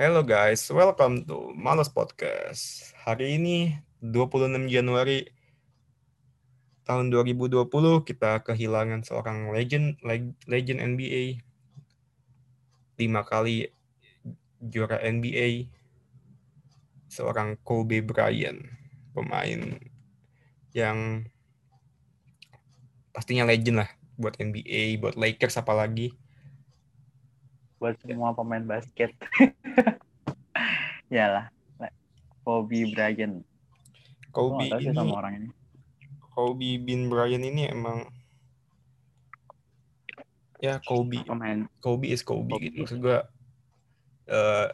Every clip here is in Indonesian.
Hello guys, welcome to Malas Podcast. Hari ini 26 Januari tahun 2020 kita kehilangan seorang legend leg- legend NBA. Lima kali juara NBA. Seorang Kobe Bryant, pemain yang pastinya legend lah buat NBA, buat Lakers apalagi. Buat semua pemain basket. Yalah, Kobe Bryant. Kobe ini sama orang ini. Kobe bin Bryant ini emang ya Kobe Pemain Kobe is Kobe, Kobe. gitu. Maksud gue eh,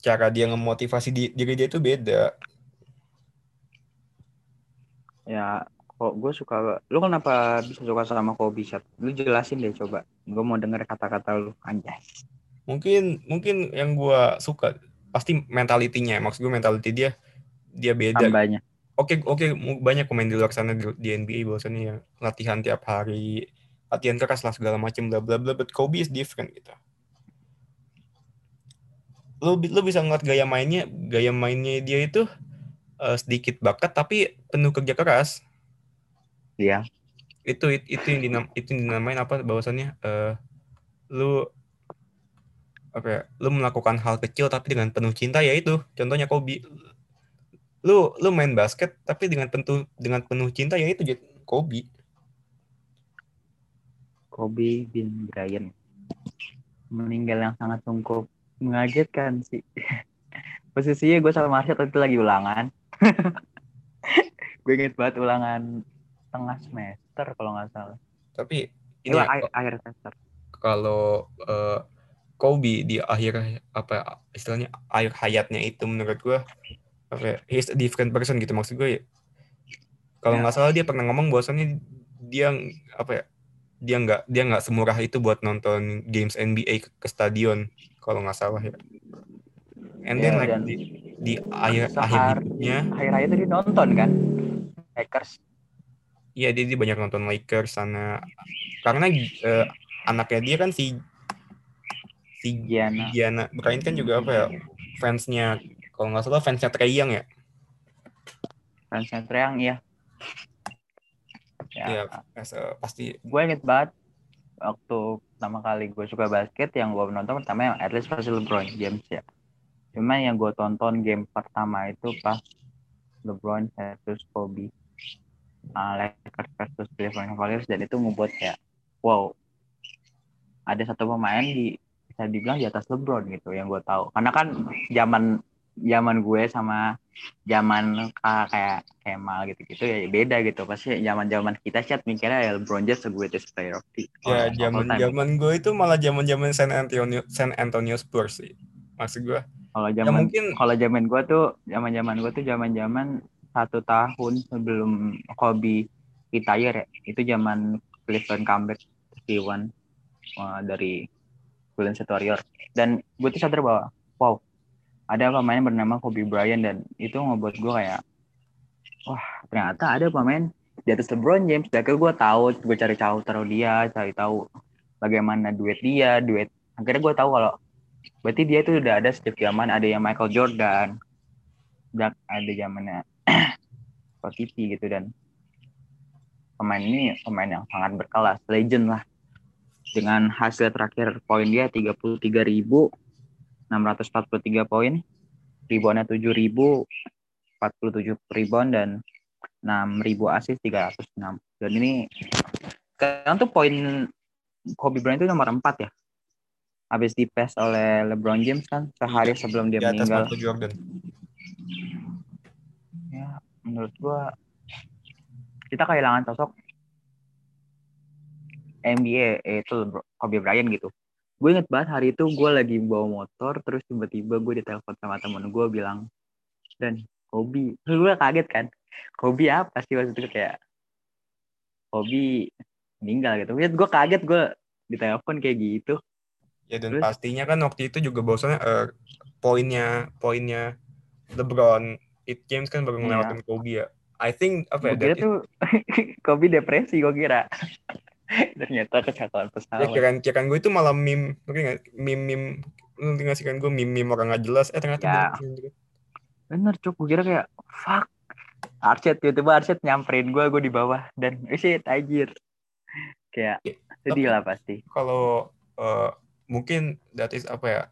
cara dia ngemotivasi di- diri dia itu beda. ya kok gue suka lu kenapa bisa suka sama Kobe Chat? Lu jelasin deh coba. Gue mau denger kata-kata lu anjay. Mungkin mungkin yang gue suka pasti mentalitinya. Maksud gue mentality dia dia beda. Tambahnya. Oke oke banyak pemain di luar sana di, di NBA bahwasannya yang latihan tiap hari, latihan keras lah segala macam bla bla bla. But Kobe is different gitu. Lu lu bisa ngeliat gaya mainnya, gaya mainnya dia itu eh, sedikit bakat tapi penuh kerja keras. Iya. itu it- itu yang dinam itu yang dinamain apa bahwasannya eh lu apa ya, lu melakukan hal kecil tapi dengan penuh cinta ya itu contohnya Kobe lu lu main basket tapi dengan penuh dengan penuh cinta ya itu. Kobe Kobe bin Bryant. Meninggal yang sangat sungguh mengagetkan sih. Posisinya gue sama Marsha itu lagi ulangan. gue inget banget ulangan tengah semester kalau nggak salah. tapi ini ya, akhir, akhir semester. kalau eh, Kobe di akhir apa ya, istilahnya akhir hayatnya itu menurut gua apa ya, he's a different person gitu maksud gue ya kalau Ya. nggak salah dia pernah ngomong bahwasannya dia apa ya dia nggak dia nggak semurah itu buat nonton games NBA ke, ke stadion kalau nggak salah ya and then Ya, like dan di, di akhir akhir hidupnya Akhir itu dia nonton kan. Lakers. Iya dia, dia banyak nonton Lakers sana karena eh, anaknya dia kan si si Gianna. Gianna Bryant kan juga apa ya fansnya kalau nggak salah fansnya Trey Young ya Fansnya Treyang ya. Iya Ya, as a- pasti gue inget banget waktu pertama kali gue suka basket yang gue nonton pertama yang at least pasti LeBron James ya. Cuman yang gue tonton game pertama itu pas LeBron versus Kobe. Uh, Lakers versus Cleveland Cavaliers dan itu ngebuat kayak wow ada satu pemain di bisa dibilang di atas LeBron gitu yang gue tahu. Karena kan zaman zaman gue sama zaman ka- kayak Kemal gitu-gitu ya beda gitu. Pasti zaman zaman kita chat mikirnya ya LeBron James the greatest player of the ya of all zaman time. zaman gue itu malah zaman zaman San Antonio San Antonio Spurs sih maksud gue kalau ya zaman mungkin kalau zaman gue tuh zaman zaman gue tuh zaman zaman satu tahun sebelum Kobe retire ya. Itu zaman Cleveland comeback T1 uh, dari Golden State Warrior. Dan gue tuh sadar bahwa wow ada pemain bernama Kobe Bryant dan itu ngebuat gue kayak wah ternyata ada pemain di atas LeBron James. Dan gue tahu gue cari tahu taruh dia cari tahu bagaimana duet dia duet akhirnya gue tahu kalau berarti dia tuh udah ada sejak zaman ada yang Michael Jordan. Dan ada zamannya Kotipi gitu dan pemain ini pemain yang sangat berkelas legend lah. Dengan hasil terakhir poin dia 33.643 poin reboundnya 7.000 47 rebound dan 6.000 assist 306 dan ini sekarang tuh poin Kobe Bryant itu nomor 4 ya? Habis di pass oleh LeBron James kan sehari sebelum dia di atas meninggal. Michael Jordan menurut gua kita kehilangan sosok NBA eh, itu Kobe Bryant gitu. Gue inget banget hari itu gue lagi bawa motor terus tiba-tiba gue ditelepon sama temen gue bilang dan Kobe. Terus gue kaget kan Kobe apa sih? Waktu itu kayak Kobe meninggal gitu. Gue kaget gue ditelepon kayak gitu. Ya dan Terus? pastinya kan waktu itu juga bahwasannya eh, poinnya poinnya LeBron it James kan baru Iya. ngelewatin Kobe ya. I think apa ya gue is- tuh Kobe depresi gue kira. Ternyata kecelakaan ya pesawat kirain kirain gue itu malah meme. Ngerti nggak? meme lu nanti ngasihkan gue meme-meme orang nggak jelas. Eh ternyata Ya. bener. bener cuk. Gue kira kayak fuck. Arset tiba-tiba Arset nyamperin gue gue di bawah. Dan eh shit anjir. Kayak Ya, sedih lah pasti. kalau eh, mungkin that is apa ya?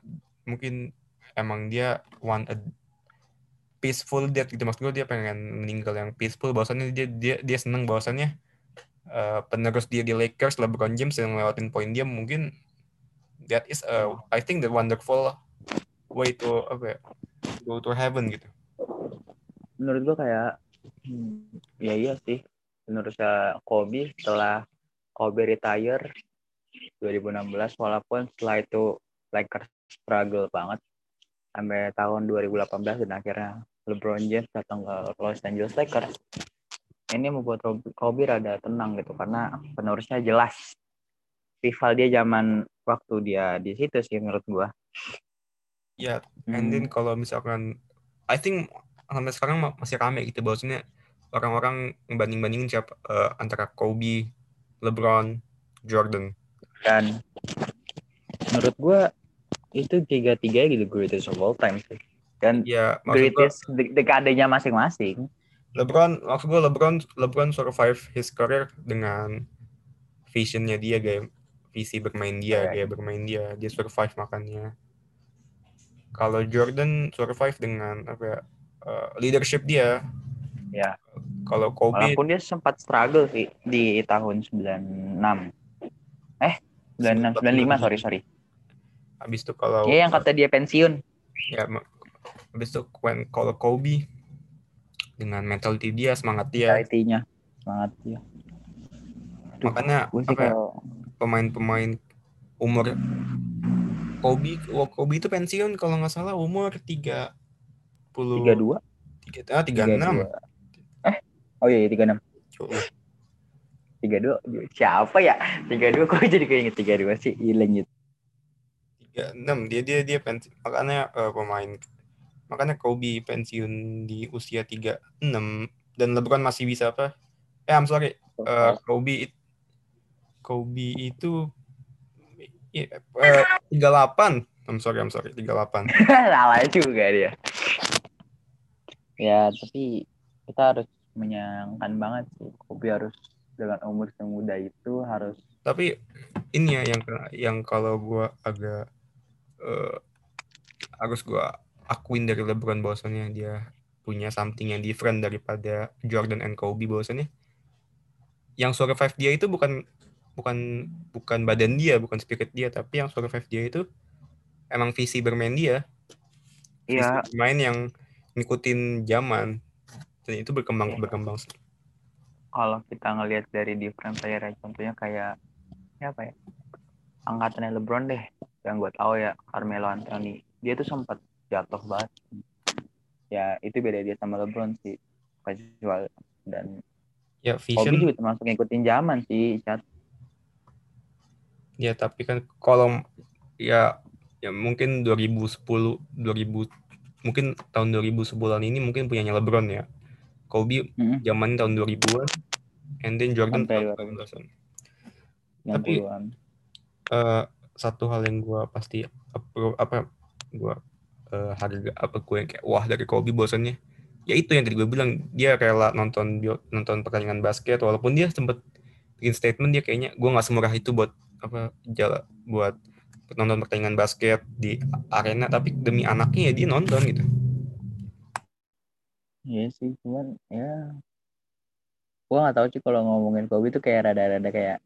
Mungkin emang dia a peaceful death gitu. Maksud gue dia pengen meninggal yang peaceful. Bahwasannya dia dia dia seneng. Bahwasannya eh, penerus dia di Lakers LeBron James yang lewatin poin dia mungkin that is a I think the wonderful way to apa ya go to heaven gitu. Menurut gue kayak hmm, ya iya sih. Menurut saya Kobe setelah Kobe retire 2016 walaupun setelah itu Lakers struggle banget sampai tahun 2018 dan akhirnya LeBron James datang ke Los Angeles Lakers ini membuat Kobe rada tenang gitu karena penerusnya jelas. Rival dia zaman waktu dia di situ sih menurut gua. Ya and then Hmm, kalau misalkan I think sampai sekarang ma- masih rame gitu bahwasanya orang-orang banding-bandingin siapa eh, antara Kobe, LeBron, Jordan. dan menurut gua itu tiga-tiga gitu greatest of all time sih dan Ya greatest de- dekadenya masing-masing. LeBron maksud gua LeBron LeBron survive his career dengan visionnya dia gaya visi bermain dia Correct. gaya bermain dia. Dia survive makanya kalau Jordan survive dengan apa ya eh, leadership dia. Ya. kalau Kobe walaupun dia sempat struggle sih di tahun 96 eh 96 95 sorry sorry. Habis itu kalau ya yang kata dia pensiun. Ya habis itu when kalau Kobe dengan mentality dia semangat dia. Mentality-nya semangat dia. Aduh, makanya apa ya, pemain-pemain umur Kobe oh, Kobe itu pensiun kalau nggak salah umur 30 32 tiga ah, 36 eh oh iya iya 36 32 siapa ya? 32 kok jadi keinget 32 sih? Hilang gitu. 36 dia dia dia pensiun makanya eh, pemain makanya Kobe pensiun di usia 36 dan LeBron masih bisa apa? Eh I'm sorry eh, Kobe it- Kobe itu i- eh, 38 I'm sorry I'm sorry 38 salah juga dia. Ya tapi kita harus menyayangkan banget sih Kobe harus dengan umur semuda itu harus tapi ini ya yang yang kalau gua agak eh, harus gua akuin dari LeBron bahwasannya dia punya something yang different daripada Jordan and Kobe bahwasannya. Yang survive dia itu bukan bukan bukan badan dia bukan spirit dia tapi yang survive dia itu emang visi bermain dia. Visi ya bermain yang ngikutin zaman. Dan itu berkembang Iya. berkembang kalau kita ngelihat dari different player ya, contohnya kayak ya apa ya angkatannya LeBron deh yang gue tahu ya Carmelo Anthony. Dia tuh sempat jatuh banget ya itu beda dia sama LeBron sih casual dan ya Kobe vision juga termasuk ngikutin zaman sih Chat. Ya tapi kan kalau ya ya mungkin 2010 2000 mungkin tahun 2010-an ini mungkin punyanya LeBron ya. Kobe Mm-mm. zaman tahun 2000-an and then Jordan Sampai tahun 2000-an. yang Tapi- Eh, satu hal yang gua pasti apa gua eh, harga apa gue yang kayak wah dari Kobe bosannya ya itu yang tadi gue bilang dia rela nonton nonton pertandingan basket walaupun dia sempet bikin statement dia kayaknya gua nggak semurah itu buat apa jala buat nonton pertandingan basket di arena tapi demi anaknya ya dia nonton gitu Iya sih, cuman ya gua nggak tahu sih kalau ngomongin Kobe itu kayak rada-rada kayak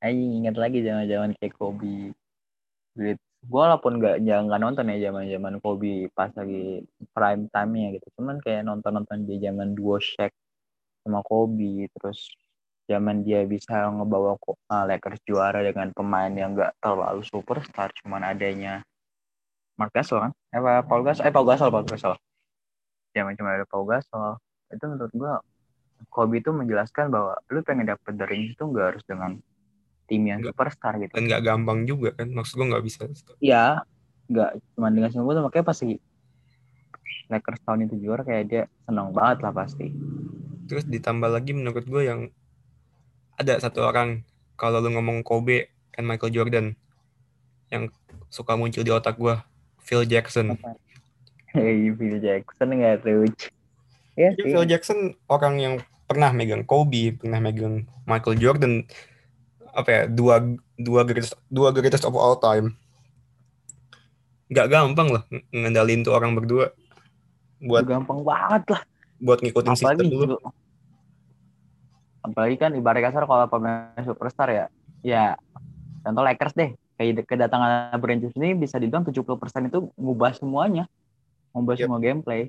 anjing ingat lagi zaman-zaman kayak Kobe. Great. Gua walaupun nggak nggak nonton ya zaman-zaman Kobe pas lagi prime time-nya gitu. Cuman kayak nonton-nonton dia zaman duo Shaq sama Kobe terus zaman dia bisa ngebawa uh, Lakers juara dengan pemain yang nggak terlalu superstar cuman adanya Mark Gasol kan? Eh Paul Gasol? Eh Paul Gasol, Paul Gasol. Zaman cuma ada Paul Gasol. Itu menurut gua Kobe itu menjelaskan bahwa lu pengen dapet ring itu nggak harus dengan tim yang Nggak. superstar gitu. dan nggak gampang juga kan maksud gue nggak bisa Iya, nggak cuma dengan semua tuh makanya pas lagi Lakers tahun itu juara kayak dia senang banget lah pasti. terus ditambah lagi menurut gue yang ada satu orang kalau lu ngomong Kobe and Michael Jordan yang suka muncul di otak gue Phil Jackson. Hey, Phil Jackson nggak lucu. Ya. Phil Jackson orang yang pernah megang Kobe, pernah megang Michael Jordan, apa ya dua dua greatest dua greatest of all time. Gak gampang loh ng- ngendalin tuh orang berdua buat gampang banget lah. buat ngikutin Apalagi sistem dulu. Apalagi kan ibarat kasar kalau pemain superstar ya. Ya contoh Lakers deh. Kayak kedatangan Brand ini bisa dibilang 70% itu ngubah semuanya. Ngubah Yep. semua gameplay.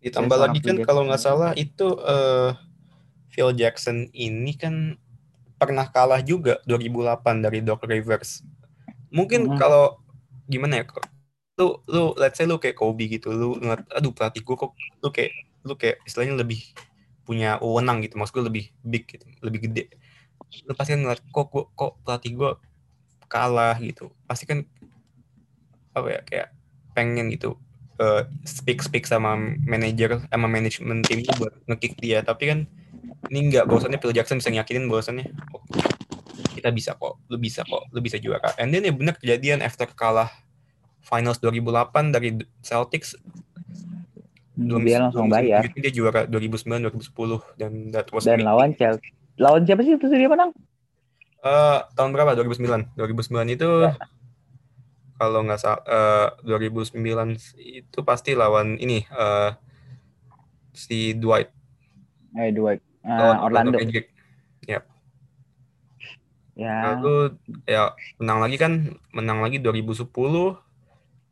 Ditambah seorang lagi kan kalau nggak Jackson. salah itu eh, Phil Jackson ini kan pernah kalah juga 2008 dari Doc Rivers. Mungkin Mhm. kalau gimana ya? kok- Lu lu let's say lu kayak Kobe gitu, lu ngeliat aduh pelatih gue kok lu kayak lu kayak istilahnya lebih punya wewenang gitu, maksud gue lebih big gitu, lebih gede. Lu pasti kan ngeliat kok gua, kok pelatih gue kalah gitu. Pasti kan apa ya kayak pengen gitu eh, speak speak sama manajer sama manajemen tim buat ngekick dia tapi kan ini enggak bahwasannya Phil Jackson bisa nyakinin bahwasannya oh, kita bisa kok lu bisa kok lu bisa juara and then ya bener kejadian after kalah finals 2008 dari Celtics belum dia langsung bayar. dia juara 2009 2010 dan that was Dan lawan Chelsea. Lawan siapa sih itu dia menang? Eh, tahun berapa 2009 2009 itu Ya. kalau nggak salah eh, 2009 itu pasti lawan ini eh, si Dwight Eh dua. Lawan Ah, Orlando. Magic. Ya. Lalu ya menang lagi kan, menang lagi 2010,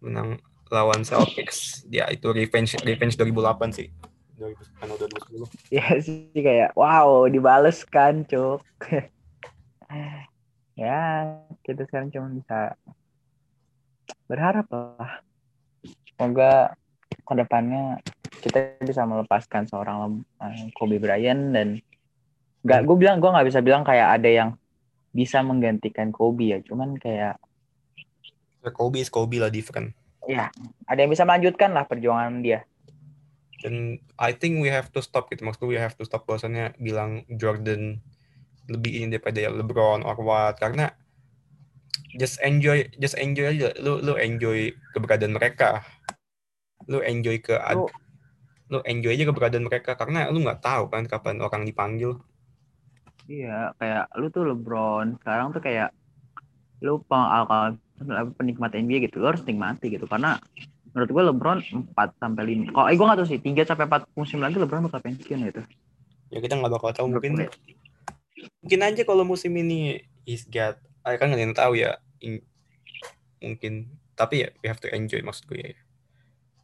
menang lawan Celtics. Ya itu revenge revenge 2008 sih. 2009 atau 2010. Ya sih kayak wow dibales kan cuk. ya kita sekarang cuma bisa berharap lah. Semoga ke depannya kita bisa melepaskan seorang eh, Kobe Bryant dan nggak gue bilang gue nggak bisa bilang kayak ada yang bisa menggantikan Kobe ya. Cuman kayak Ya, Kobe is Kobe lah different. ya ada yang bisa melanjutkan lah perjuangan dia. Dan I think we have to stop gitu. Maksudku we have to stop bahwasannya bilang Jordan lebih ini daripada LeBron or what. Karena just enjoy just enjoy aja. Lu lu enjoy keberadaan mereka. Lu enjoy ke Lu- lu enjoy aja keberadaan mereka karena lu nggak tahu kan kapan orang dipanggil Iya, kayak lu tuh LeBron sekarang tuh kayak lu peng apa, penikmat NBA gitu, lu harus nikmati gitu karena menurut gue LeBron 4 sampai 5. Kalau eh gue gak tahu sih 3 sampai 4 musim lagi LeBron bakal pensiun gitu. ya kita nggak bakal tahu mungkin mungkin aja kalau musim ini he's got ah, kan nggak tahu ya In- mungkin tapi ya we have to enjoy maksud gue ya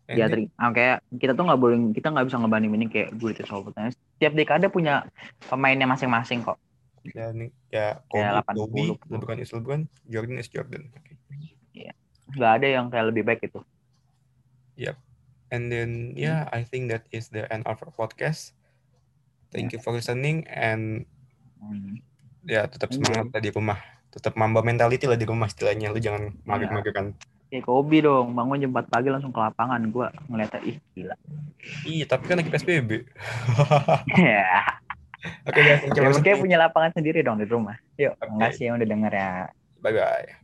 Ya, then- teri- ah, kayak kita tuh nggak boleh kita nggak bisa ngebanding-banding kayak greatest of all time. Setiap dekade punya pemainnya masing-masing kok. ya Kayak Kobe, 80. Kobe, LeBron is LeBron, Jordan is Jordan. Okay. Nggak ada yang kayak lebih baik gitu. And then yeah, I think that is the end of our podcast. Thank you for listening and Hmm. ya tetap semangat lah di rumah. Tetap mamba mentality lah di rumah istilahnya. Lu jangan mager-mageran. Kayak Kobe dong, bangun jam 4 pagi langsung ke lapangan. Gua ngeliatnya ih gila. Iya, tapi kan lagi PSBB. Ya. Oke guys, thank you Ya, punya lapangan sendiri dong di rumah. Yuk, Oke. makasih yang udah denger ya. Bye bye.